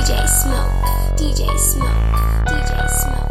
DJ Smoke, DJ Smoke, DJ Smoke.